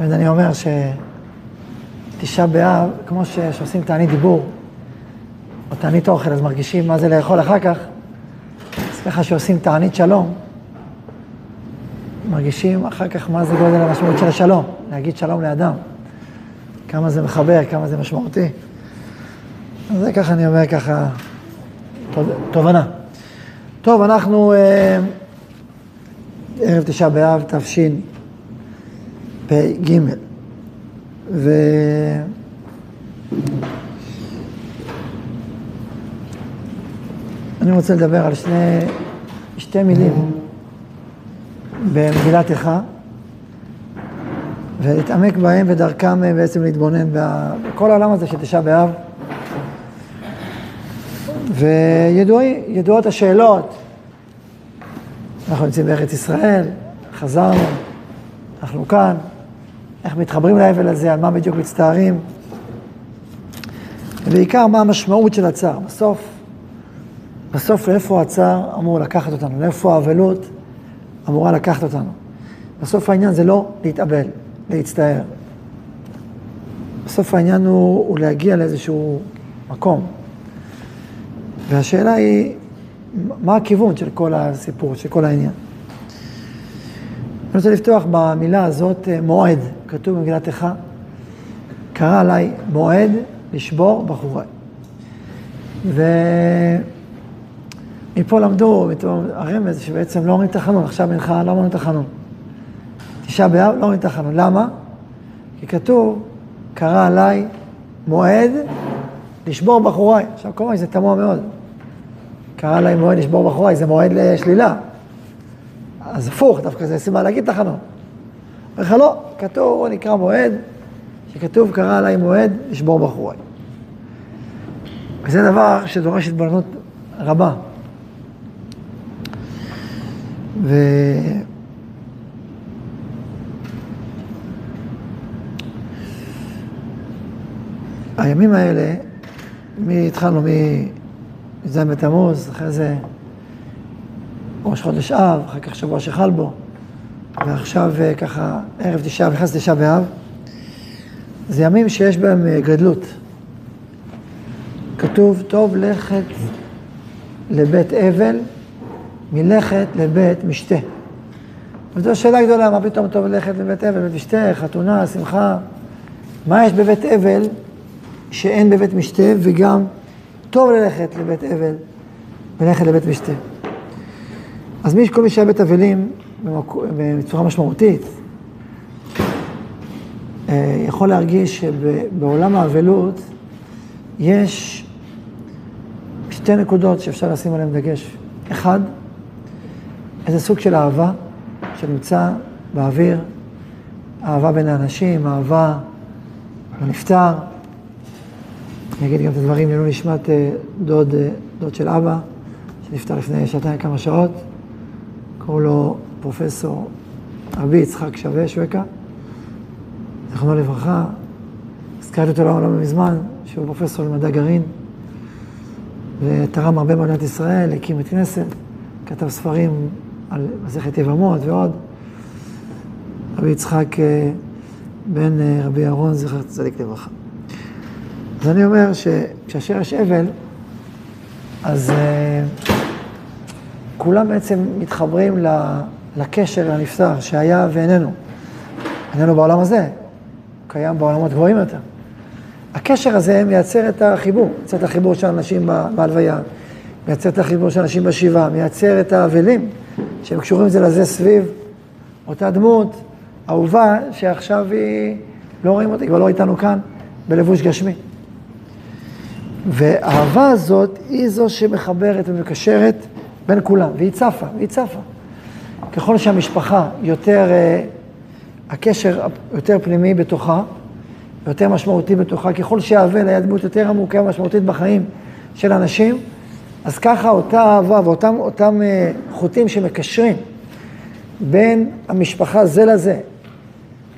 תמיד אני אומר שתשעה באב, כמו שעושים תענית דיבור, או תענית אוכל, אז מרגישים מה זה לאכול אחר כך, אז ככה שעושים תענית שלום, מרגישים אחר כך מה זה גודל המשמעות של השלום, להגיד שלום לאדם. כמה זה מחבר, כמה זה משמעותי. אז זה ככה אני אומר ככה, תובנה. טוב, אנחנו אה, ערב תשעה באב תשפ"ג, ו... אני רוצה לדבר על שני, שתי מילים במגילת איכה, ולהתעמק בהם ודרכם בעצם להתבונן בכל העולם הזה של תשעה באב. וידועות השאלות, אנחנו נמצאים בארץ ישראל, חזרנו, אנחנו כאן, איך מתחברים לאבל הזה, על מה בדיוק מצטערים, ובעיקר מה המשמעות של הצער. בסוף, בסוף לאיפה הצער אמור לקחת אותנו, לאיפה האבלות אמורה לקחת אותנו. בסוף העניין זה לא להתאבל, להצטער. בסוף העניין הוא, הוא להגיע לאיזשהו מקום. והשאלה היא, מה הכיוון של כל הסיפור, של כל העניין? אני רוצה לפתוח במילה הזאת אה, מועד, כתוב במגילת איכה, קרא עליי מועד לשבור בחוריי. ומפה למדו, הרמז, שבעצם לא אומרים תחנון, עכשיו מנחה לא אומרים תחנון. תשעה באב לא אומרים תחנון. למה? כי כתוב, קרא עליי מועד לשבור בחוריי. עכשיו, כל זה תמוה מאוד. קרא להם מועד לשבור בחוריי, זה מועד לשלילה. אז הפוך, דווקא זה סיבה להגיד תחנות. אומר לך לא, כתוב, בוא נקרא מועד, שכתוב קרא עליי מועד לשבור בחוריי. וזה דבר שדורש התבוננות רבה. ו... הימים האלה, מי התחלנו מ"ז בתמוז, אחרי זה ראש חודש אב, אחר כך שבוע שחל בו, ועכשיו אה, ככה ערב תשעה, נכנס תשעה באב. זה ימים שיש בהם אה, גדלות. כתוב, טוב לכת לבית אבל מלכת לבית משתה. וזו שאלה גדולה, מה פתאום טוב ללכת לבית אבל, בית משתה, חתונה, שמחה. מה יש בבית אבל שאין בבית משתה, וגם טוב ללכת לבית אבל וללכת לבית משתה. אז מי, כל מי שהיה בית אבלים בצורה משמעותית, אה, יכול להרגיש שבעולם האבלות יש שתי נקודות שאפשר לשים עליהן דגש. אחד, איזה סוג של אהבה שנמצא באוויר, אהבה בין האנשים, אהבה לנפטר. אני אגיד גם את הדברים לעילוי נשמת אה, דוד, אה, דוד של אבא, שנפטר לפני שעתיים כמה שעות. קראו לו פרופסור רבי יצחק שווה שווקה, זכרונו לברכה. הזכרתי אותו לא, מזמן, שהוא פרופסור למדע גרעין, ותרם הרבה במדינת ישראל, הקים את כנסת, כתב ספרים על מסכת יבמות ועוד. רבי יצחק אה, בן אה, רבי אהרון, זכר צדיק לברכה. אז אני אומר שכאשר יש אבל, אז... Uh, כולם בעצם מתחברים לקשר לנפטר שהיה ואיננו. איננו בעולם הזה, קיים בעולמות גבוהים יותר. הקשר הזה מייצר את החיבור, מייצר את החיבור של אנשים בהלוויה, מייצר את החיבור של אנשים בשבעה, מייצר את האבלים שהם קשורים זה לזה סביב אותה דמות אהובה שעכשיו היא, לא רואים אותה, היא כבר לא איתנו כאן, בלבוש גשמי. והאהבה הזאת היא זו שמחברת ומקשרת בין כולם, והיא צפה, והיא צפה. ככל שהמשפחה יותר, אה, הקשר יותר פנימי בתוכה, יותר משמעותי בתוכה, ככל שהאבל היה דמות יותר עמוקה ומשמעותית בחיים של אנשים, אז ככה אותה אהבה ואותם אותם, אה, חוטים שמקשרים בין המשפחה זה לזה,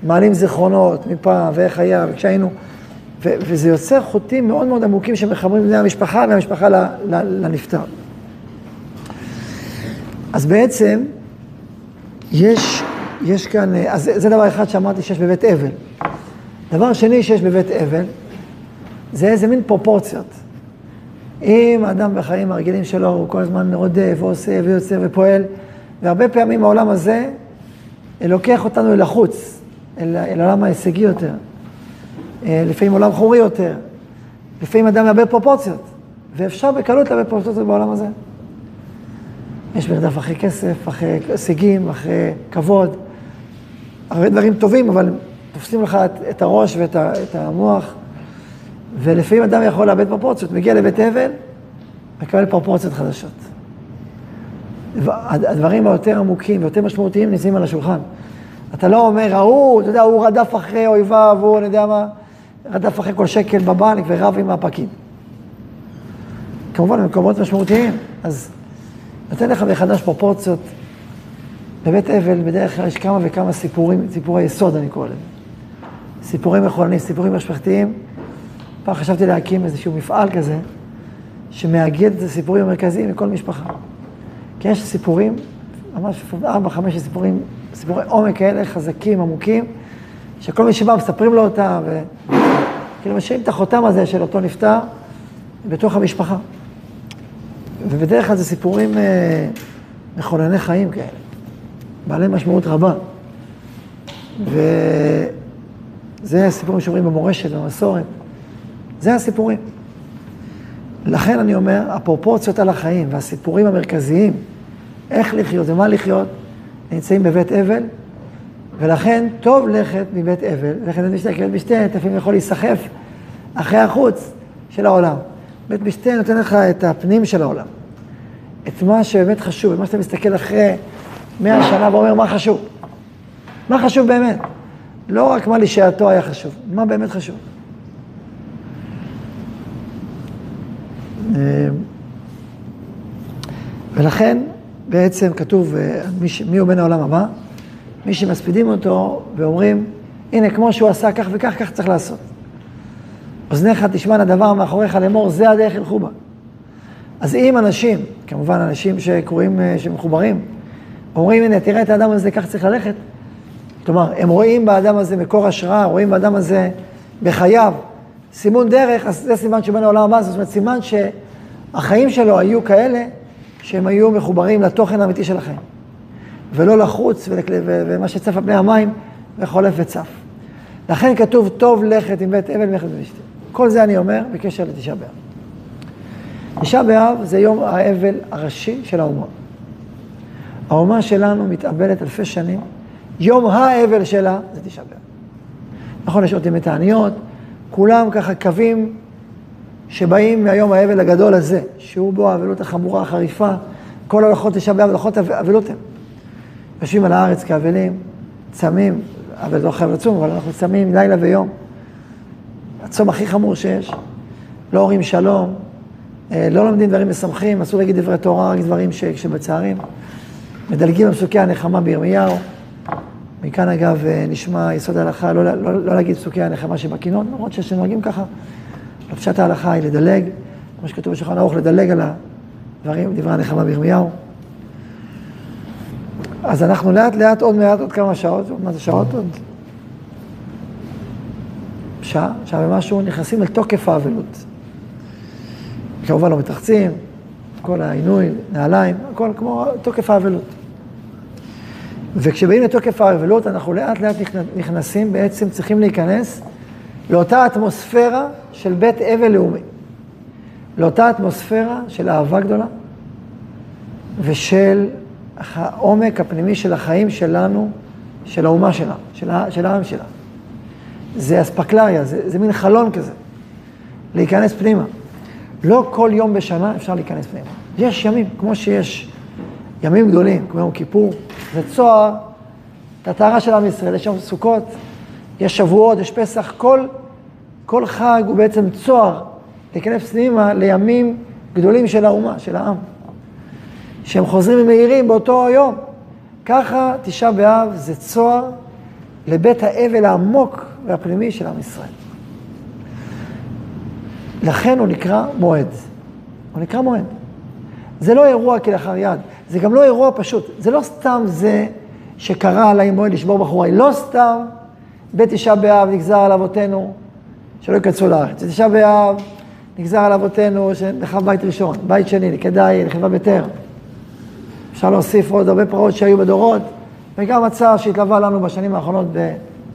מעלים זיכרונות מפעם ואיך היה וכשהיינו, ו- וזה יוצר חוטים מאוד מאוד עמוקים שמחברים בני המשפחה והמשפחה לנפטר. אז בעצם יש יש כאן, אז זה דבר אחד שאמרתי שיש בבית אבל. דבר שני שיש בבית אבל, זה איזה מין פרופורציות. אם האדם בחיים הרגילים שלו, הוא כל הזמן רודף ועושה ויוצא ופועל, והרבה פעמים העולם הזה לוקח אותנו אל החוץ, אל, אל העולם ההישגי יותר. אה, לפעמים עולם חורי יותר, לפעמים אדם מאבד פרופורציות, ואפשר בקלות לאבד פרופורציות בעולם הזה. יש מרדף אחרי כסף, אחרי הישגים, אחרי כבוד, הרבה דברים טובים, אבל תופסים לך את, את הראש ואת את המוח, ולפעמים אדם יכול לאבד פרופורציות, מגיע לבית אבל, מקבל פרופורציות חדשות. הדברים היותר עמוקים ויותר משמעותיים נמצאים על השולחן. אתה לא אומר, ההוא, אתה יודע, הוא רדף אחרי אויביו, הוא, אני יודע מה, רדף אחרי כל שקל בבנק ורב עם הפקיד. כמובן, במקומות משמעותיים, אז נותן לך מחדש פרופורציות. בבית אבל בדרך כלל יש כמה וכמה סיפורים, סיפורי יסוד אני קורא לזה. סיפורים מכוננים, סיפורים משפחתיים. פעם חשבתי להקים איזשהו מפעל כזה, שמאגד את הסיפורים המרכזיים מכל משפחה. כי יש סיפורים, ממש ארבע, חמש סיפורים, סיפורי עומק כאלה, חזקים, עמוקים, שכל מי שבא מספרים לו אותם, וכאילו משאירים את החותם הזה של אותו נפטר בתוך המשפחה. ובדרך כלל זה סיפורים אה, מכונני חיים כאלה, בעלי משמעות רבה. וזה הסיפורים שאומרים במורשת, במסורת. זה הסיפורים. לכן אני אומר, הפרופורציות על החיים והסיפורים המרכזיים, איך לחיות ומה לחיות, נמצאים בבית אבל, ולכן טוב לכת מבית אבל, לכת משתה, כי בית משתה לפעמים יכול להיסחף אחרי החוץ של העולם. בית משתה נותן לך את הפנים של העולם, את מה שבאמת חשוב, את מה שאתה מסתכל אחרי מאה שנה ואומר מה חשוב. מה חשוב באמת? לא רק מה לשעתו היה חשוב, מה באמת חשוב. אה, ולכן בעצם כתוב, אה, מי, מי הוא בן העולם הבא? מי שמספידים אותו ואומרים, הנה, כמו שהוא עשה כך וכך, כך צריך לעשות. אוזניך תשמענה דבר מאחוריך לאמור, זה הדרך ילכו בה. אז אם אנשים, כמובן אנשים שקוראים, אה, שמחוברים, אומרים, הנה, תראה את האדם הזה, כך צריך ללכת. כלומר, הם רואים באדם הזה מקור השראה, רואים באדם הזה בחייו סימון דרך, אז זה סימן שבין העולם הבא, זאת אומרת, סימן שהחיים שלו היו כאלה שהם היו מחוברים לתוכן האמיתי של החיים. ולא לחוץ ומה שצף על פני המים וחולף וצף. לכן כתוב, טוב לכת עם בית אבל ומלאכת בית כל זה אני אומר בקשר לתשעה באב. תשעה באב זה יום האבל הראשי של האומה. האומה שלנו מתאבלת אלפי שנים, יום האבל שלה זה תשעה באב. נכון, יש עוד ימי תעניות, כולם ככה קווים שבאים מהיום האבל הגדול הזה, שהוא בו האבלות החמורה, החריפה, כל הלכות תשעה באב, הלכות אבלות הם. יושבים על הארץ כאבלים, צמים, אבל לא חייב לצום, אבל אנחנו צמים לילה ויום. הצום הכי חמור שיש. לא אומרים שלום, אה, לא לומדים דברים משמחים, אסור להגיד דברי תורה, רק דברים ש... שבצערים. מדלגים על פסוקי הנחמה בירמיהו. מכאן אגב אה, נשמע יסוד ההלכה, לא, לא, לא להגיד פסוקי הנחמה שבקינות, למרות שנוהגים ככה. פשט ההלכה היא לדלג, כמו שכתוב בשולחן ערוך, לדלג על הדברים, דברי הנחמה בירמיהו. אז אנחנו לאט לאט, עוד מעט, עוד כמה שעות, עוד מעט שעות, עוד שעה, שעה ומשהו, נכנסים אל תוקף האבלות. כמובן לא מתרחצים, כל העינוי, נעליים, הכל כמו תוקף האבלות. וכשבאים לתוקף האבלות, אנחנו לאט לאט נכנסים, בעצם צריכים להיכנס לאותה אטמוספירה של בית אבל לאומי. לאותה אטמוספירה של אהבה גדולה ושל העומק הפנימי של החיים שלנו, של האומה שלה, של, של העם שלה. זה אספקלריה, זה, זה מין חלון כזה, להיכנס פנימה. לא כל יום בשנה אפשר להיכנס פנימה. יש ימים, כמו שיש ימים גדולים, כמו יום כיפור, זה צוהר, את הטהרה של עם ישראל, יש יום סוכות, יש שבועות, יש פסח, כל, כל חג הוא בעצם צוהר להיכנס פנימה לימים גדולים של האומה, של העם. שהם חוזרים ומאירים באותו יום. ככה תשעה באב זה צוהר לבית האבל העמוק והפנימי של עם ישראל. לכן הוא נקרא מועד. הוא נקרא מועד. זה לא אירוע כלאחר יד, זה גם לא אירוע פשוט. זה לא סתם זה שקרא עליי מועד לשבור בחורה. לא סתם בית תשעה באב נגזר על אבותינו שלא ייכנסו לארץ. בתשעה באב נגזר על אבותינו שנחרב בית ראשון, בית שני, כדאי, נחרבה ביתר. אפשר להוסיף עוד הרבה פרעות שהיו בדורות, וגם הצער שהתלווה לנו בשנים האחרונות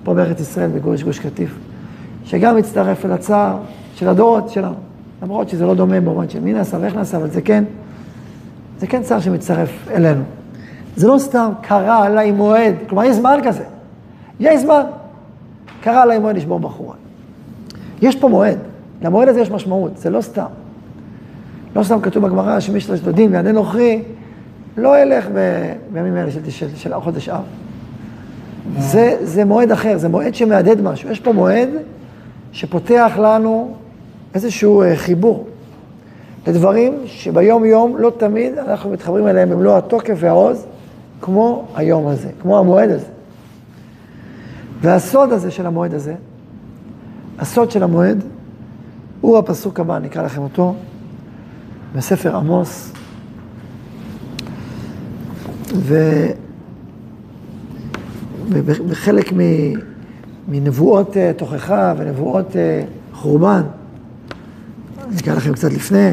פה בארץ ישראל, בגוש גוש קטיף, שגם מצטרף אל הצער של הדורות שלנו, למרות שזה לא דומה במובן של מי נעשה ואיך נעשה, אבל זה כן, זה כן צער שמצטרף אלינו. זה לא סתם קרה עליי מועד, כלומר יש זמן כזה, יש זמן. קרה עליי מועד לשבור בחורה. יש פה מועד, למועד הזה יש משמעות, זה לא סתם. לא סתם כתוב בגמרא שמי שיש לו דין ויענה נוכרי, לא ילך בימים האלה של, של, של חודש אב. זה, זה מועד אחר, זה מועד שמהדהד משהו. יש פה מועד שפותח לנו איזשהו אה, חיבור לדברים שביום יום לא תמיד אנחנו מתחברים אליהם במלוא התוקף והעוז, כמו היום הזה, כמו המועד הזה. והסוד הזה של המועד הזה, הסוד של המועד, הוא הפסוק הבא, נקרא לכם אותו, בספר עמוס. ובחלק מנבואות אה, תוכחה ונבואות אה, חורבן, אני אקרא לכם קצת לפני.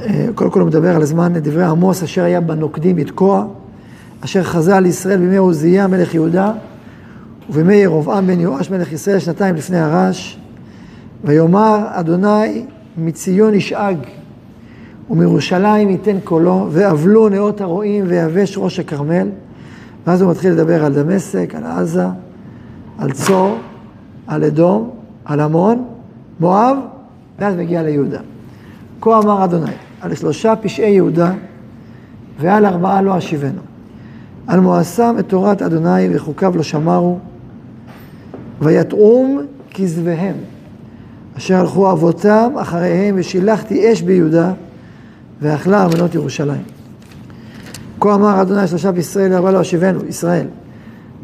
אה, קודם כל הוא מדבר על זמן דברי עמוס אשר היה בנוקדים לתקוע, אשר חזה על ישראל בימי עוזיה מלך יהודה ובימי ירבעם בן יואש מלך ישראל שנתיים לפני הרש. ויאמר אדוני מציון ישאג ומירושלים ייתן קולו ואבלו נאות הרועים ויבש ראש הכרמל. ואז הוא מתחיל לדבר על דמשק, על עזה, על צור, על אדום, על עמון, מואב, ואז מגיע ליהודה. כה אמר אדוני, על שלושה פשעי יהודה ועל ארבעה לא אשיבנו. על מואסם את תורת אדוני וחוקיו לא שמרו, ויתאום כזביהם, אשר הלכו אבותם אחריהם ושילחתי אש ביהודה, ואכלה ארמנות ירושלים. כה אמר אדוני שלושה בישראל וארבעה לא אשיבנו, ישראל,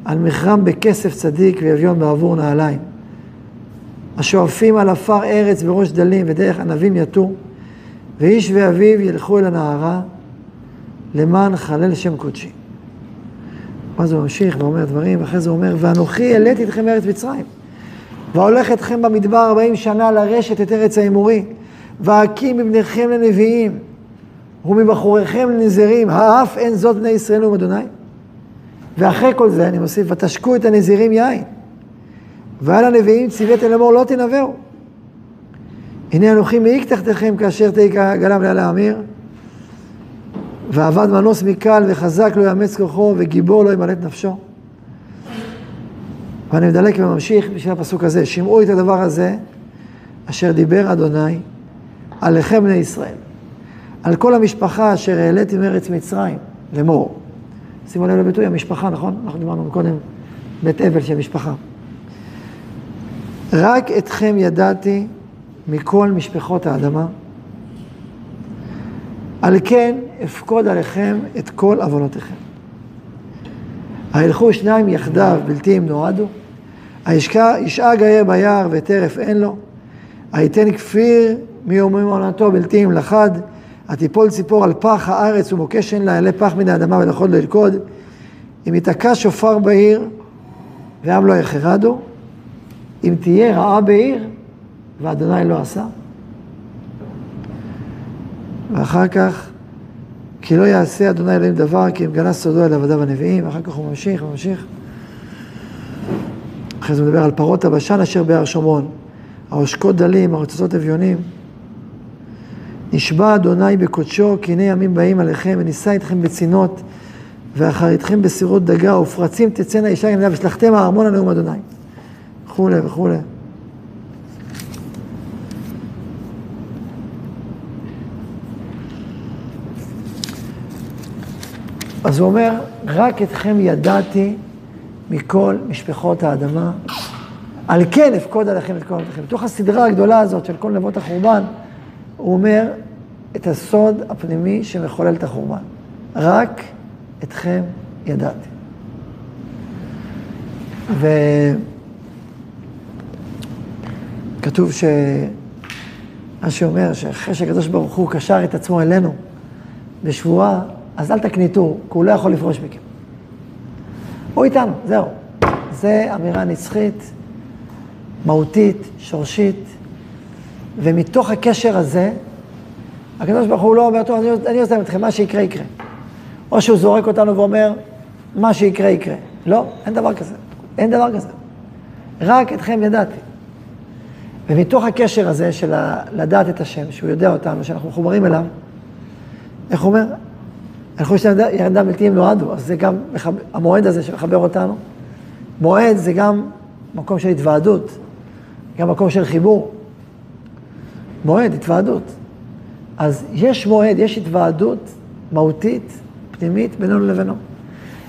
על מכרם בכסף צדיק ואביון בעבור נעליים. השואפים על עפר ארץ בראש דלים ודרך ענבים יטו, ואיש ואביו ילכו אל הנערה למען חלל שם קודשי. ואז הוא ממשיך ואומר דברים, ואחרי זה הוא אומר, ואנוכי העליתי אתכם מארץ מצרים, והולך אתכם במדבר ארבעים שנה לרשת את ארץ האמורי, ואקים מבניכם לנביאים, ומבחוריכם לנזירים, האף אין זאת בני ישראל נאום אדוני. ואחרי כל זה אני מוסיף, ותשקו את הנזירים יין, ועל הנביאים ציוויתם לאמור לא תנבאו. הנה אנוכי מעיק תחתיכם כאשר תעיק גלם ליד האמיר, ועבד מנוס מקל וחזק לא יאמץ כוחו וגיבור לא ימלט נפשו. ואני מדלק וממשיך בשביל הפסוק הזה, שמעו את הדבר הזה אשר דיבר אדוני עליכם בני ישראל, על כל המשפחה אשר העליתי מארץ מצרים לאמור. שימו לב לביטוי המשפחה, נכון? אנחנו דיברנו קודם בית אבל של משפחה. רק אתכם ידעתי מכל משפחות האדמה, על כן אפקוד עליכם את כל עוונותיכם. הילכו שניים יחדיו בלתי אם נועדו, הישאג הער ביער וטרף אין לו, היתן כפיר מיומי עונתו בלתי אם לחד, התיפול ציפור על פח הארץ ומוקש אין לה, יעלה פח מן האדמה ולכוד לא ילכוד, אם ייתקע שופר בעיר ועם לא יחרדו, אם תהיה רעה בעיר ואדוני לא עשה. ואחר כך, כי לא יעשה אדוני אלוהים דבר, כי אם גלה סודו אל עבדיו הנביאים, ואחר כך הוא ממשיך וממשיך. אחרי זה מדבר על פרות הבשן אשר בהר שומרון, העושקות דלים, הרצוצות אביונים. נשבע אדוני בקודשו, כי הנה ימים באים עליכם, ונישא איתכם בצינות, ואחריתכם בסירות דגה, ופרצים תצאנה אישה עם ושלחתם הארמון הנאום אדוני. וכולי וכולי. אז הוא אומר, רק אתכם ידעתי מכל משפחות האדמה, על כן אפקוד עליכם את כל עבודתכם. בתוך הסדרה הגדולה הזאת של כל נבות החורבן, הוא אומר את הסוד הפנימי שמחולל את החורבן. רק אתכם ידעתי. וכתוב ש... מה שאומר, שאחרי שהקדוש ברוך הוא קשר את עצמו אלינו בשבועה, אז אל תקניטו, כי הוא לא יכול לפרוש מכם. הוא איתנו, זהו. זה אמירה נצחית, מהותית, שורשית, ומתוך הקשר הזה, הקדוש ברוך הוא לא אומר, טוב, אני, אני עושה אתכם, מה שיקרה, יקרה. או שהוא זורק אותנו ואומר, מה שיקרה, יקרה. לא, אין דבר כזה. אין דבר כזה. רק אתכם ידעתי. ומתוך הקשר הזה של לדעת את השם, שהוא יודע אותנו, שאנחנו מחוברים אליו, איך הוא אומר? אנחנו יש ירדה בלתי אם נועדו, אז זה גם המועד הזה שמחבר אותנו. מועד זה גם מקום של התוועדות, גם מקום של חיבור. מועד, התוועדות. אז יש מועד, יש התוועדות מהותית, פנימית, בינינו לבינו.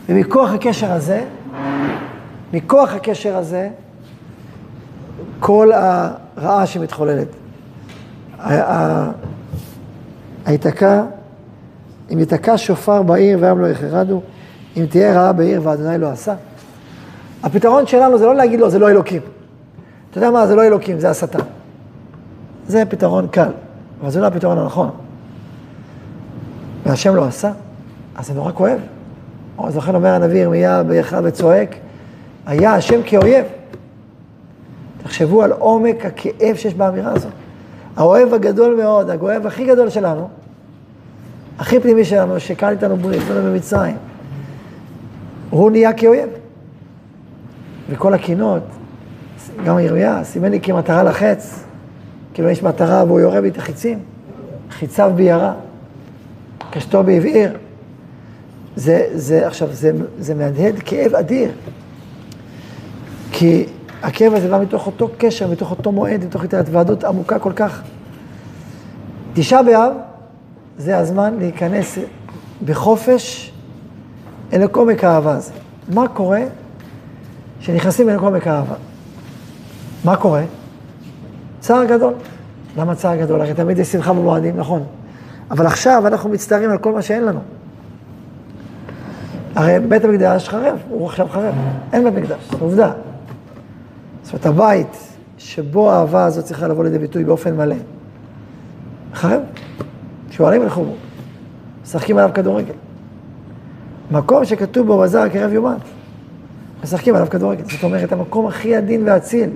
ומכוח הקשר הזה, מכוח הקשר הזה, כל הרעה שמתחוללת. היתקע, אם יתקע שופר בעיר והעם לא יחרדו, אם תהיה רעה בעיר ואדוני לא עשה. הפתרון שלנו זה לא להגיד לו, זה לא אלוקים. אתה יודע מה, זה לא אלוקים, זה השטן. זה פתרון קל, אבל זה לא הפתרון הנכון. והשם לא עשה, אז זה נורא כואב. אז לכן אומר הנביא ירמיה באחד וצועק, היה השם כאויב. תחשבו על עומק הכאב שיש באמירה הזאת. האוהב הגדול מאוד, האוהב הכי גדול שלנו, הכי פנימי שלנו, שקל איתנו ברית, לא במצרים, הוא נהיה כאויב. וכל הקינות, גם ירמיה, סימן לי כמטרה לחץ, כאילו יש מטרה והוא יורה בי את החיצים, חיציו בירה, קשתו בהבעיר. זה, זה, עכשיו, זה, זה מהדהד כאב אדיר. כי הכאב הזה בא מתוך אותו קשר, מתוך אותו מועד, מתוך התוועדות עמוקה כל כך. תשעה באב זה הזמן להיכנס בחופש אל עומק האהבה הזה. מה קורה כשנכנסים אל עומק האהבה? מה קורה? צער גדול. למה צער גדול? הרי תמיד יש שמחה במועדים, נכון. אבל עכשיו אנחנו מצטערים על כל מה שאין לנו. הרי בית המקדש חרב, הוא עכשיו חרב. אין בית מקדש, זו עובדה. זאת אומרת, הבית שבו האהבה הזאת צריכה לבוא לידי ביטוי באופן מלא, חרב. שוערים ילכו בו, משחקים עליו כדורגל. מקום שכתוב בו בזר קרב יומת, משחקים עליו כדורגל. זאת אומרת, המקום הכי עדין ואציל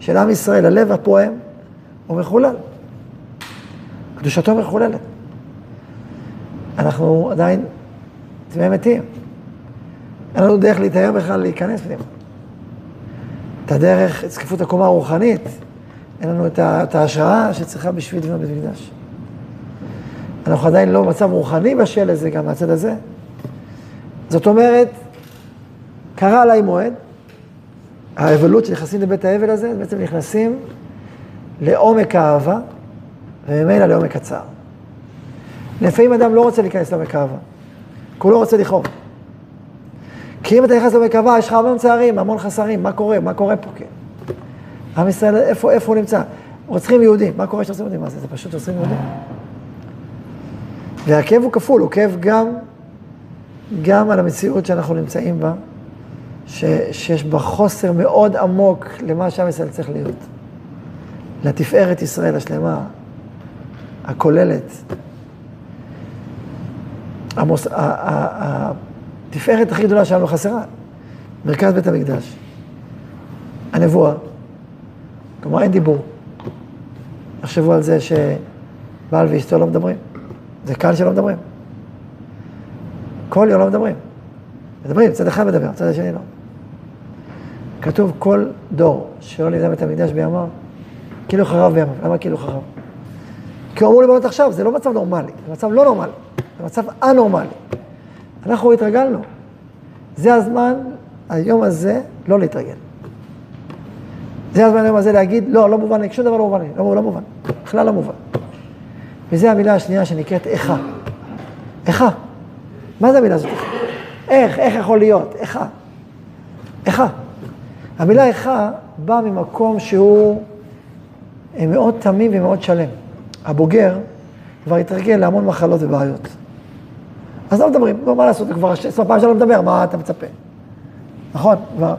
של עם ישראל, הלב הפועם, הוא מחולל. קדושתו מחוללת. אנחנו עדיין טמאי מתים. אין לנו דרך להתאר בכלל להיכנס פנימה. את הדרך, את זקיפות הקומה הרוחנית, אין לנו את ההשראה שצריכה בשביל לבנות בית מקדש. אנחנו עדיין לא במצב רוחני בשל לזה, גם מהצד הזה. זאת אומרת, קרה עליי מועד, האבלות שנכנסים לבית האבל הזה, בעצם נכנסים לעומק האהבה, וממילא לעומק הצער. לפעמים אדם לא רוצה להיכנס לעומק האהבה, כי הוא לא רוצה לכאוב. כי אם אתה נכנס לעומק האהבה, יש לך המון צערים, המון חסרים, מה קורה? מה קורה פה? כן. עם ישראל, איפה, איפה הוא נמצא? רוצחים יהודים, מה קורה כשעושים יהודים? מה זה? זה פשוט עושים יהודים. והכאב הוא כפול, הוא כאב גם, גם על המציאות שאנחנו נמצאים בה, ש, שיש בה חוסר מאוד עמוק למה שעם ישראל צריך להיות. לתפארת ישראל השלמה, הכוללת. המוס, התפארת הכי גדולה שלנו חסרה, מרכז בית המקדש. הנבואה, כלומר אין דיבור. תחשבו על זה שבעל ואשתו לא מדברים. זה קהל שלא מדברים. כל יום לא מדברים. מדברים, צד אחד מדבר, צד השני לא. כתוב כל דור שלא נבנה בית המקדש בימיו, כאילו חרב בימיו. למה כאילו חרב? כי הוא אמור לבנות עכשיו, זה לא מצב נורמלי, זה מצב לא נורמלי, זה מצב א-נורמלי. אנחנו התרגלנו. זה הזמן, היום הזה, לא להתרגל. זה הזמן היום הזה להגיד, לא, לא מובן לי, שום דבר לא מובן לי, לא, לא מובן, בכלל לא מובן. וזו המילה השנייה שנקראת איכה. איכה. מה זה המילה הזאת? איך, איך יכול להיות? איכה. איכה. המילה איכה באה ממקום שהוא אה, מאוד תמים ומאוד שלם. הבוגר כבר התרגל להמון מחלות ובעיות. אז לא מדברים, לא, מה לעשות, כבר עשרה פעם שלא מדבר, מה אתה מצפה? נכון, כבר,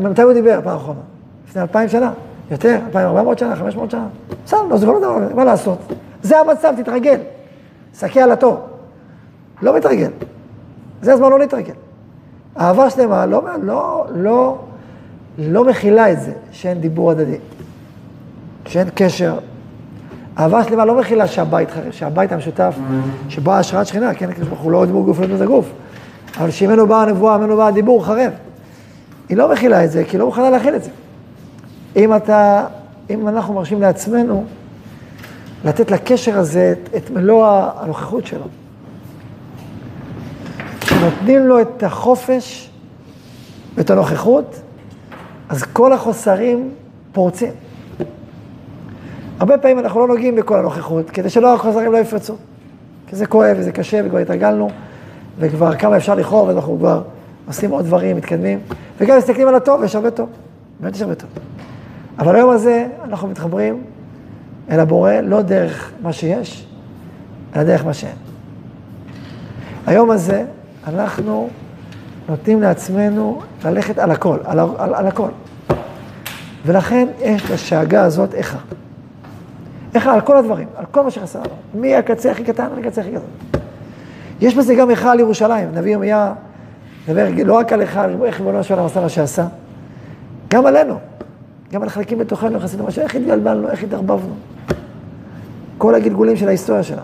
מתי הוא דיבר פעם אחרונה? לפני אלפיים שנה? יותר? אלפיים ארבע מאות שנה? חמש מאות שנה? בסדר, לא זוכר דבר, מה לעשות? זה המצב, תתרגל. סתכל על התור. לא מתרגל. זה הזמן לא להתרגל. אהבה שלמה לא, לא, לא, לא מכילה את זה שאין דיבור הדדי, שאין קשר. אהבה שלמה לא מכילה שהבית שהבית המשותף, שבו השראת שכינה, כן, אנחנו לא דיבור גוף, לא דיבור גוף. אבל שממנו באה הנבואה, ממנו בא הדיבור חרב. היא לא מכילה את זה, כי היא לא מוכנה להכיל את זה. אם אתה, אם אנחנו מרשים לעצמנו לתת לקשר הזה את, את מלוא הנוכחות שלו, נותנים לו את החופש ואת הנוכחות, אז כל החוסרים פורצים. הרבה פעמים אנחנו לא נוגעים בכל הנוכחות, כדי שלא החוסרים לא יפרצו. כי זה כואב וזה קשה וכבר התרגלנו, וכבר כמה אפשר לכאוב, ואנחנו כבר עושים עוד דברים, מתקדמים, וגם מסתכלים על הטוב, יש הרבה טוב, באמת יש הרבה טוב. אבל היום הזה אנחנו מתחברים אל הבורא לא דרך מה שיש, אלא דרך מה שאין. היום הזה אנחנו נותנים לעצמנו ללכת על הכל, על, על, על הכל. ולכן יש לשאגה הזאת איכה. איכה על כל הדברים, על כל מה שחסר לנו, מהקצה הכי קטן לקצה הכי גדול. יש בזה גם איכה על ירושלים, נביא ירמיה, נדבר לא רק על איכה, איך ריבונו של עשה מה שעשה, גם עלינו, גם על חלקים בתוכנו, איך עשינו משהו, איך התגלבלנו, איך התערבבנו. כל הגלגולים של ההיסטוריה שלנו.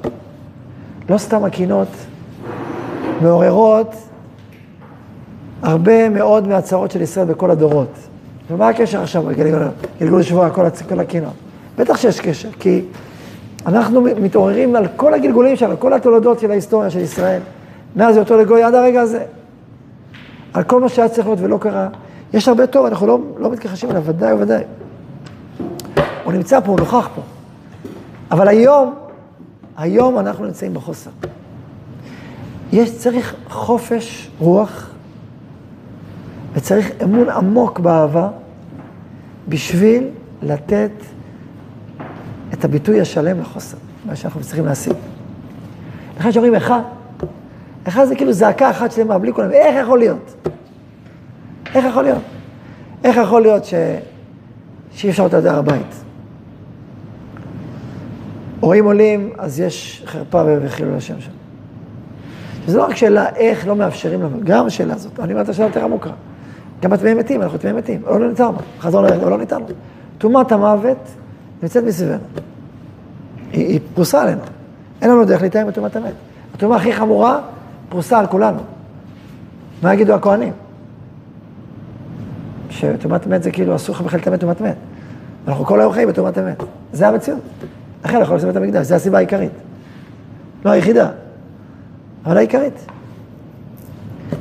לא סתם הקינות מעוררות הרבה מאוד מהצהרות של ישראל בכל הדורות. ומה הקשר עכשיו בגלגול השבוע, כל, כל הקינות? בטח שיש קשר, כי אנחנו מתעוררים על כל הגלגולים שלנו, כל התולדות של ההיסטוריה של ישראל, מאז היותו לגוי עד הרגע הזה. על כל מה שהיה צריך להיות ולא קרה. יש הרבה טוב, אנחנו לא, לא מתכחשים אליו, ודאי וודאי. הוא נמצא פה, הוא נוכח פה. אבל היום, היום אנחנו נמצאים בחוסר. יש, צריך חופש רוח, וצריך אמון עמוק באהבה, בשביל לתת את הביטוי השלם לחוסר, מה שאנחנו צריכים להשיג. לכן שאומרים אחד, אחד זה כאילו זעקה אחת שלמה, בלי כולם, איך יכול להיות? איך יכול להיות? איך יכול להיות ש... שאי אפשר אותה הר הבית? הורים עולים, אז יש חרפה וחילול השם שם. זה לא רק שאלה איך לא מאפשרים לנו, גם השאלה הזאת, אני אומר את השאלה יותר עמוקה. גם בטמאי מתים, אנחנו טמאי מתים, או לא ניתן לנו, חזור לרגע, או לא ניתן לנו. טומאת המוות נמצאת מסביבנו. היא, היא פרוסה עלינו. אין לנו דרך להתאם בטומאת המת. הטומאה הכי חמורה פרוסה על כולנו. מה יגידו הכוהנים? שטומאת מת זה כאילו אסור לך בכלל לטמא טומאת מת. אנחנו כל היום חיים בטומאת המת. זה המציאות. לכן אנחנו עושים את המקדש, זו הסיבה העיקרית. לא היחידה, אבל העיקרית.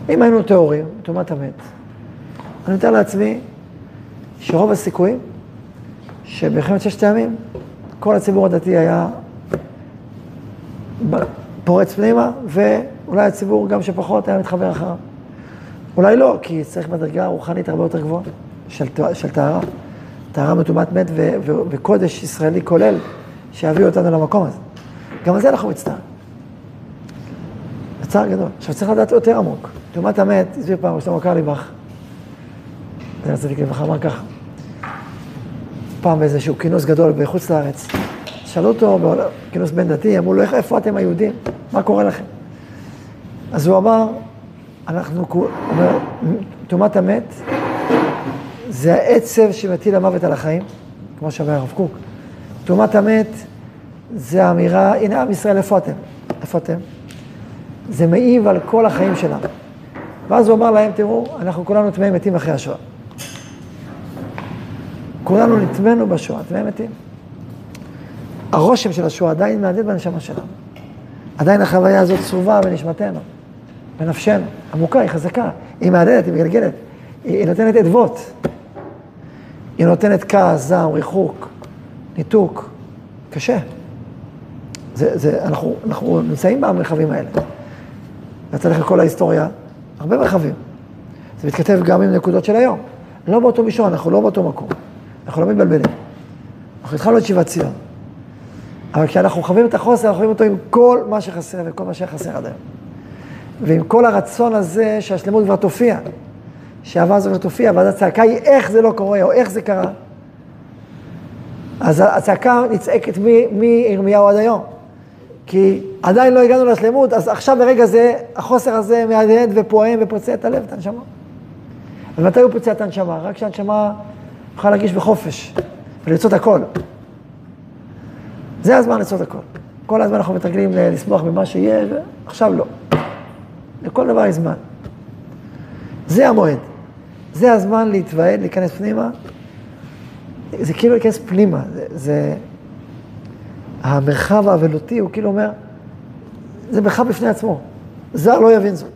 אם היינו טהורים, טומאת המת, אני מתאר לעצמי שרוב הסיכויים שבמלחמת ששת הימים כל הציבור הדתי היה פורץ פנימה, ואולי הציבור גם שפחות היה מתחבר אחריו. אולי לא, כי צריך מדרגה רוחנית הרבה יותר גבוהה של, טהרה. טהרה מטומאת מת ו- ו- וקודש ישראלי כולל, שיביא אותנו למקום הזה. גם על זה אנחנו מצטערים. בצער גדול. עכשיו צריך לדעת יותר עמוק. טומאת המת, הסביר פעם שלמה קרליבך, זכר צדיק לברכה, אמר ככה, פעם באיזשהו כינוס גדול בחוץ לארץ, שאלו אותו, כינוס בין דתי, אמרו לו, איפה אתם היהודים? מה קורה לכם? אז הוא אמר, אנחנו, הוא אומר, טומאת המת זה העצב שמטיל המוות על החיים, כמו שאומר הרב קוק. טומאת המת זה האמירה, הנה עם ישראל, איפה אתם? איפה אתם? זה מעיב על כל החיים שלנו. ואז הוא אמר להם, תראו, אנחנו כולנו טמאי מתים אחרי השואה. כולנו נטמאנו בשואה, טמאי מתים. הרושם של השואה עדיין מהדהד בנשמה שלנו. עדיין החוויה הזאת צרובה בנשמתנו, בנפשנו. עמוקה, היא חזקה, היא מהדהדת, היא מגלגלת. היא, היא נותנת אדוות. היא נותנת כעס, זעם, ריחוק, ניתוק. קשה. זה, זה, אנחנו, אנחנו נמצאים במרחבים האלה. יצא לך כל ההיסטוריה, הרבה מרחבים. זה מתכתב גם עם נקודות של היום. לא באותו מישור, אנחנו לא באותו מקום. אנחנו לא מתבלבלים. אנחנו התחלנו את שיבת ציון. אבל כשאנחנו חווים את החוסר, אנחנו חווים אותו עם כל מה שחסר וכל מה שחסר עד היום. ועם כל הרצון הזה שהשלמות כבר תופיע, שהאהבה הזאת כבר תופיע, ואז הצעקה היא איך זה לא קורה, או איך זה קרה. אז הצעקה נצעקת מירמיהו עד היום. כי עדיין לא הגענו לשלמות, אז עכשיו ברגע זה, החוסר הזה מהדהד ופועם ופוצע את הלב, את הנשמה. ומתי הוא פוצע את הנשמה? רק כשהנשמה יכולה להרגיש בחופש ולרצות הכל. זה הזמן לרצות הכל. כל הזמן אנחנו מתרגלים לשמוח במה שיהיה, ועכשיו לא. לכל דבר יש זמן. זה המועד. זה הזמן להתוועד, להיכנס פנימה. זה כאילו להיכנס פנימה. זה, זה... המרחב האבלותי הוא כאילו אומר, זה מרחב בפני עצמו. זר לא יבין זאת.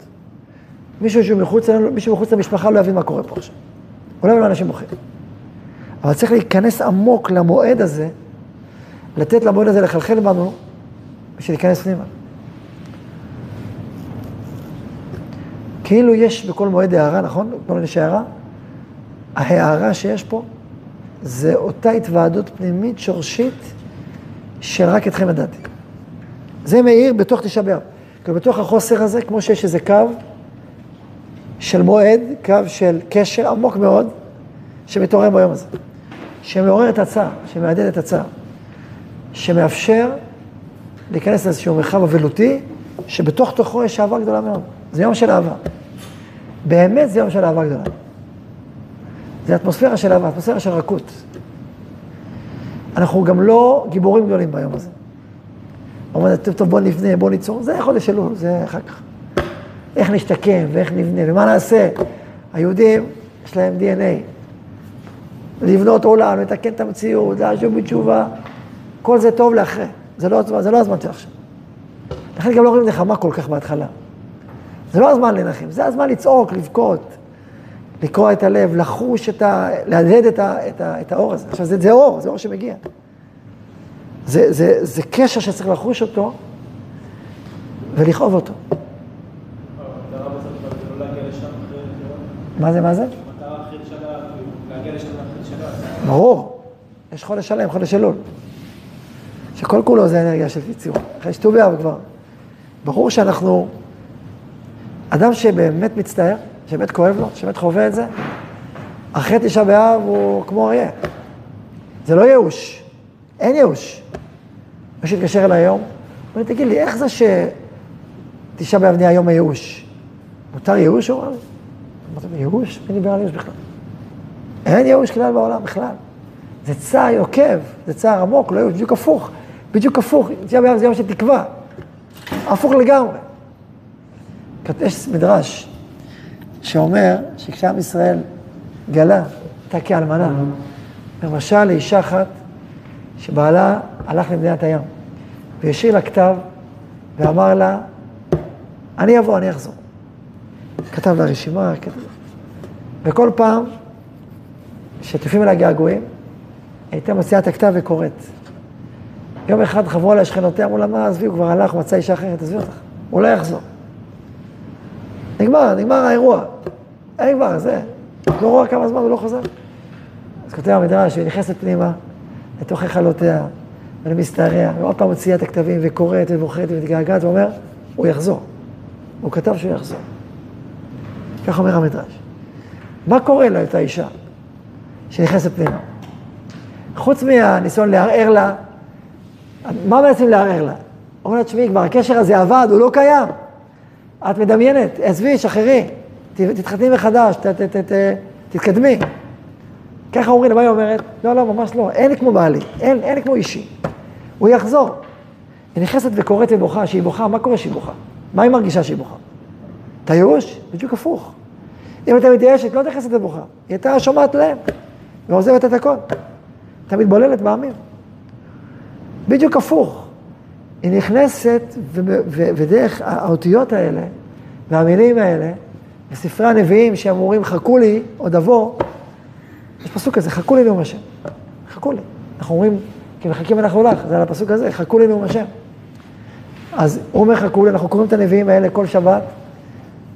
מישהו שהוא מחוץ, מישהו מחוץ למשפחה לא יבין מה קורה פה עכשיו. אולי לא אנשים בוכים. אבל צריך להיכנס עמוק למועד הזה, לתת למועד הזה לחלחל בנו, בשביל להיכנס פנימה. כאילו יש בכל מועד הערה, נכון? בכל יש הערה. ההערה שיש פה זה אותה התוועדות פנימית שורשית שרק אתכם ידעתי. זה מאיר בתוך תשעה באב. כאילו בתוך החוסר הזה, כמו שיש איזה קו של מועד, קו של קשר עמוק מאוד, שמתעורר ביום הזה. שמעורר את הצער, שמעדד את הצער. שמאפשר להיכנס לאיזשהו מרחב אבלותי, שבתוך תוכו יש אהבה גדולה מאוד. זה יום של אהבה. באמת זה יום של אהבה גדולה. זה אטמוספירה של אהבה, אטמוספירה של רכות. אנחנו גם לא גיבורים גדולים ביום הזה. אומרים, טוב, טוב, בוא נבנה, בוא ניצור, זה חודש אלול, זה אחר כך. איך נשתקם ואיך נבנה ומה נעשה. היהודים, יש להם DNA. לבנות עולם, לתקן את המציאות, להשוב בתשובה, כל זה טוב לאחרי. זה לא, זה לא הזמן של עכשיו. לכן גם לא רואים נחמה כל כך בהתחלה. זה לא הזמן לנחם, זה הזמן לצעוק, לבכות, לקרוע את הלב, לחוש את ה... להדהד את, ה, את, ה, את האור הזה. עכשיו, זה, זה אור, זה אור שמגיע. זה, זה, זה קשר שצריך לחוש אותו ולכאוב אותו. מה זה, מה זה? ברור, יש חודש שלם, חודש אלול. שכל כולו זה אנרגיה של יצירה. אחרי שט"ו באב כבר. ברור שאנחנו, אדם שבאמת מצטער, שבאמת כואב לו, שבאמת חווה את זה, אחרי תשעה באב הוא כמו אריה. זה לא ייאוש, אין ייאוש. מישהו התקשר אליי היום, הוא אומר, תגיד לי, איך זה שתשעה באב נהיה יום הייאוש? מותר ייאוש? הוא אמר לי. אמרתי, ייאוש? מי דיבר על ייאוש בכלל? אין ייאוש כלל בעולם בכלל. זה צער עוקב, זה צער עמוק, לא ייאוש, בדיוק הפוך. בדיוק הפוך, תשעה באב זה יום של תקווה. הפוך לגמרי. יש מדרש שאומר שכשעם ישראל גלה, הייתה כאלמנה, למשל לאישה אחת שבעלה הלך למדינת הים, והשאיר לה כתב ואמר לה, אני אבוא, אני אחזור. כתב לה רשימה, כתב... וכל פעם שטפים אליה געגועים, הייתה מוציאה את הכתב וקוראת. יום אחד חברו עליה שכנותיה, אמרו לה, מה, עזבי, הוא כבר הלך, מצא אישה אחרת, עזבי אותך, הוא לא יחזור. נגמר, נגמר האירוע. אין כבר, זה. לא רואה כמה זמן הוא לא חוזר. אז כותב המדרש, היא נכנסת פנימה, לתוך היכלותיה, ולמסתעריה, ועוד פעם מוציאה את הכתבים, וקוראת ובוחרת ומתגעגעת, ואומר, הוא יחזור. הוא כתב שהוא יחזור. כך אומר המדרש. מה קורה לאותה אישה שנכנסת פנימה? חוץ מהניסיון לערער לה, מה מנסים לערער לה? אומרת, תשמעי, כבר הקשר הזה עבד, הוא לא קיים. את מדמיינת, עזבי, שחררי, תתחתני מחדש, ת, ת, ת, ת, תתקדמי. ככה אומרים, מה היא אומרת? לא, לא, ממש לא, אין כמו בעלי, אין, אין כמו אישי. הוא יחזור. היא נכנסת וקוראת ובוכה, שהיא בוכה, מה קורה שהיא בוכה? מה היא מרגישה שהיא בוכה? אתה ייאוש? בדיוק הפוך. אם אתה מתייאשת, לא נכנסת ובוכה. היא הייתה שומעת להם, ועוזבת את הכל. אתה מתבוללת בעמים. בדיוק הפוך. היא נכנסת, ודרך האותיות האלה, והמילים האלה, בספרי הנביאים שאמורים חכו לי, עוד אבוא, יש פסוק כזה, חכו לי נאום השם. חכו לי. אנחנו אומרים, כי מחכים אנחנו לך, זה על הפסוק הזה, חכו לי נאום השם. אז הוא אומר חכו לי, אנחנו קוראים את הנביאים האלה כל שבת,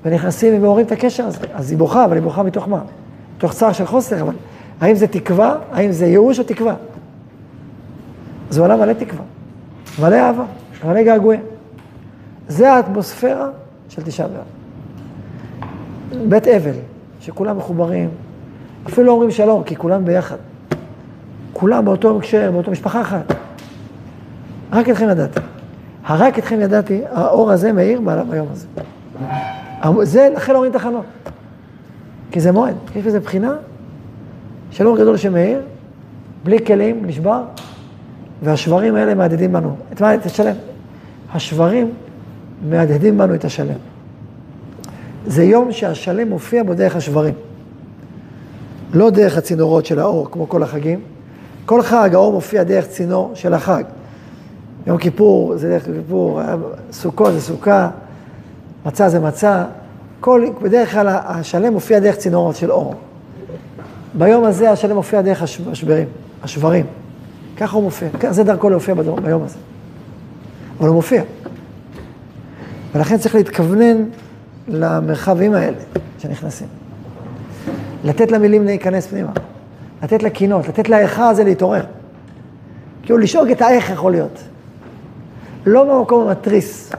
ונכנסים ומעוררים את הקשר הזה. אז היא בוכה, אבל היא בוכה מתוך מה? מתוך צער של חוסר, אבל האם זה תקווה? האם זה ייאוש או תקווה? זה עולם מלא תקווה. מלא אהבה, מלא געגועים. זה האטמוספירה של תשעה באב. בית אבל, שכולם מחוברים, אפילו לא אומרים שלום, כי כולם ביחד. כולם באותו הקשר, באותו משפחה אחת. רק אתכם ידעתי. הרק אתכם ידעתי, האור הזה מאיר ביום הזה. זה, לכן אומרים תחנות. כי זה מועד, יש בזה בחינה של אור גדול שמאיר, בלי כלים, נשבר, והשברים האלה מהדהדים בנו. את מה? את השלם. השברים מהדהדים בנו את השלם. זה יום שהשלם מופיע בו דרך השברים. לא דרך הצינורות של האור, כמו כל החגים. כל חג האור מופיע דרך צינור של החג. יום כיפור זה דרך כיפור, סוכות זה סוכה, מצה זה מצה. כל, בדרך כלל השלם מופיע דרך צינורות של אור. ביום הזה השלם מופיע דרך השברים, השברים. ככה הוא מופיע, זה דרכו להופיע ביום הזה. אבל הוא מופיע. ולכן צריך להתכוונן למרחבים האלה שנכנסים. לתת למילים להיכנס פנימה, לתת לקינות, לתת לאיכה הזה להתעורר. כאילו לשאוג את האיך יכול להיות. לא מהמקום המתריס,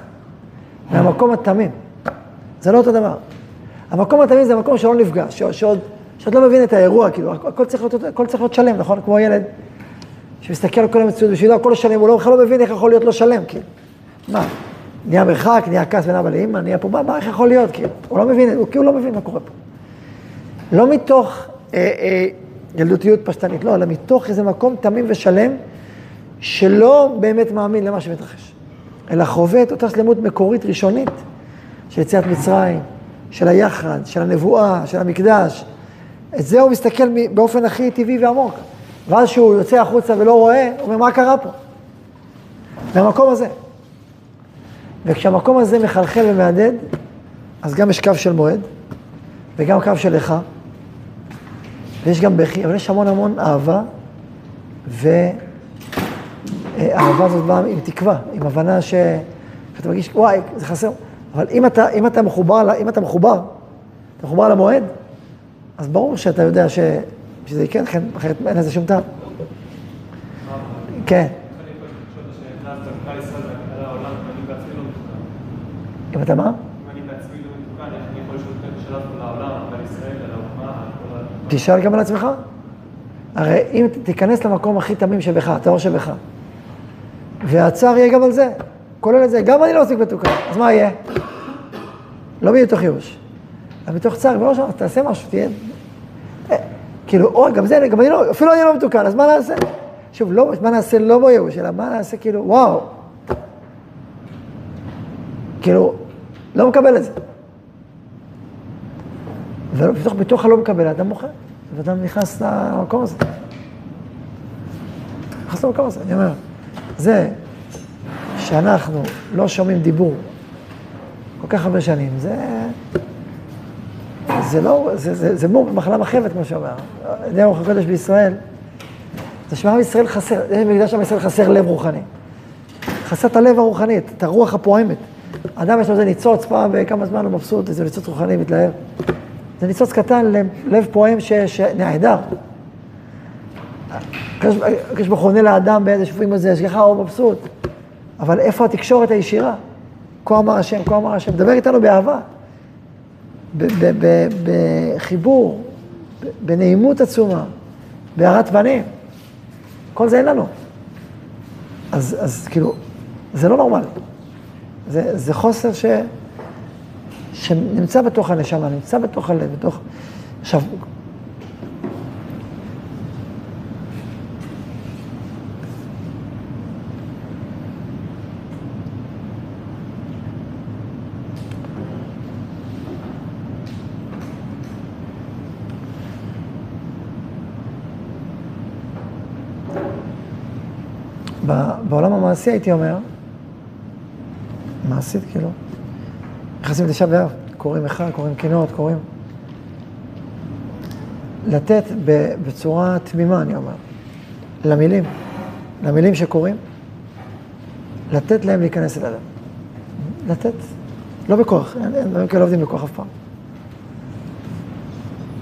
מהמקום התמים. זה לא אותו דבר. המקום התמים זה מקום שלא נפגע, שעוד, שעוד לא מבין את האירוע, כאילו, הכל צריך להיות, הכל צריך להיות שלם, נכון? כמו ילד שמסתכל על כל המציאות בשבילו, הכל שלם, הוא לא, בכלל לא מבין איך יכול להיות לא שלם, כאילו. מה? נהיה מרחק, נהיה כעס בין אבא לאמא, נהיה פה, מה, איך יכול להיות, כאילו? הוא לא מבין, הוא כאילו לא מבין מה קורה פה. לא מתוך אה, אה, ילדותיות פשטנית, לא, אלא מתוך איזה מקום תמים ושלם, שלא באמת מאמין למה שמתרחש, אלא חווה את אותה שלמות מקורית ראשונית של יציאת מצרים, של היחד, של הנבואה, של המקדש. את זה הוא מסתכל באופן הכי טבעי ועמוק. ואז כשהוא יוצא החוצה ולא רואה, הוא אומר, מה קרה פה? מהמקום הזה. וכשהמקום הזה מחלחל ומהדהד, אז גם יש קו של מועד, וגם קו של איכה, ויש גם בכי, אבל יש המון המון אהבה, והאהבה הזאת באה עם תקווה, עם הבנה שאתה מרגיש, וואי, זה חסר. אבל אם אתה, אם אתה מחובר, אם אתה מחובר, אתה מחובר למועד, אז ברור שאתה יודע ש... שזה יקרה, לכן, אחרת אין לזה שום טעם. כן. אם אתה מה? תשאל גם על עצמך. הרי אם תיכנס למקום הכי תמים שבך, הטהור שבך, והצער יהיה גם על זה, כולל את זה, גם אני לא מספיק מתוקן, אז מה יהיה? לא מתוך ייאוש, אלא מתוך צער, ולא שם, תעשה משהו, תהיה... אה, כאילו, אוי, גם זה, גם אני לא, אפילו אני לא מתוקן, אז מה נעשה? שוב, לא, מה נעשה לא בייאוש, אלא מה נעשה כאילו, וואו. כאילו, לא מקבל את זה. ובתוך בתוך הלא מקבל, האדם מוכר, ואדם נכנס למקום הזה. נכנס למקום הזה, אני אומר, זה שאנחנו לא שומעים דיבור כל כך הרבה שנים, זה... זה לא, זה, זה, זה מור במחלה מחבת, כמו שאומר. ידי הרוח הקודש בישראל, זה שמעם ישראל חסר, בגלל שעם ישראל חסר לב רוחני. חסר את הלב הרוחני, את הרוח הפועמת. אדם יש לו איזה ניצוץ, פעם בכמה זמן הוא מבסוט, איזה ניצוץ רוחני מתלהב. זה ניצוץ קטן, לב פועם שנעדר. הקדוש ברוך הוא עונה לאדם באיזה שפועים הזה, לך הוא מבסוט. אבל איפה התקשורת הישירה? כה אמר השם, כה אמר השם, דבר איתנו באהבה. בחיבור, בנעימות עצומה, בהארת פנים. כל זה אין לנו. אז, אז כאילו, זה לא נורמלי. זה, זה חוסר ש, שנמצא בתוך הנשמה, נמצא בתוך הלב, בתוך... עכשיו, בעולם המעשי הייתי אומר, מעשית כאילו, נכנסים לתשעה באב, קוראים אחד, קוראים קינות, קוראים... לתת בצורה תמימה, אני אומר, למילים, למילים שקוראים, לתת להם להיכנס אל הלב. לתת, לא בכוח, אין דברים כאלה עובדים בכוח אף פעם.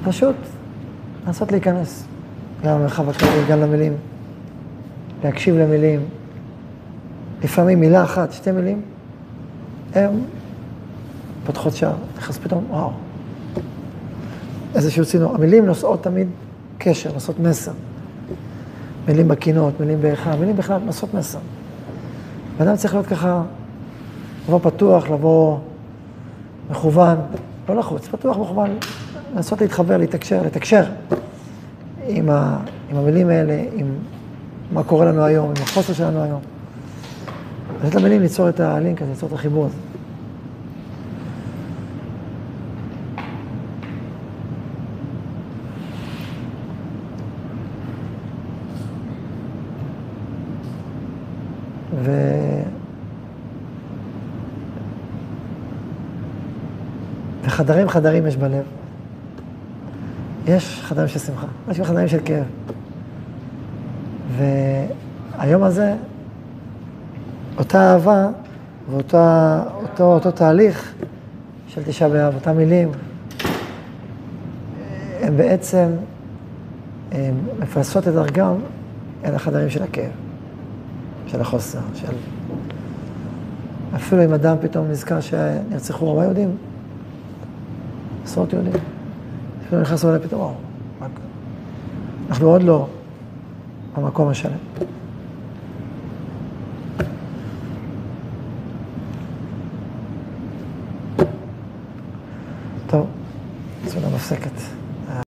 פשוט לנסות להיכנס גם למרחב הכללי, גם למילים. להקשיב למילים. לפעמים מילה אחת, שתי מילים, הן פותחות שער. נכנס פתאום, וואו. איזשהו צינור. המילים נושאות תמיד קשר, נושאות מסר. מילים בקינות, מילים באיכה, מילים בכלל נושאות מסר. ואדם צריך להיות ככה, לבוא פתוח, לבוא מכוון, לא לחוץ, פתוח, מכוון, לנסות להתחבר, להתקשר, לתקשר עם, ה, עם המילים האלה, עם מה קורה לנו היום, עם החוסר שלנו היום. לתת למילים ליצור את הלינק הזה, ליצור את החיבור הזה. ו... וחדרים חדרים יש בלב. יש חדרים של שמחה, יש חדרים של כאב. והיום הזה, אותה אהבה ואותו אותו, אותו תהליך של תשעה באב, אותם מילים, הם בעצם הם מפלסות את דרכם אל החדרים של הכאב. של החוסר, של... אפילו אם אדם פתאום נזכר שנרצחו ארבעה יהודים, עשרות יהודים, אפילו נכנסו אליי פתאום, אנחנו עוד לא במקום השלם.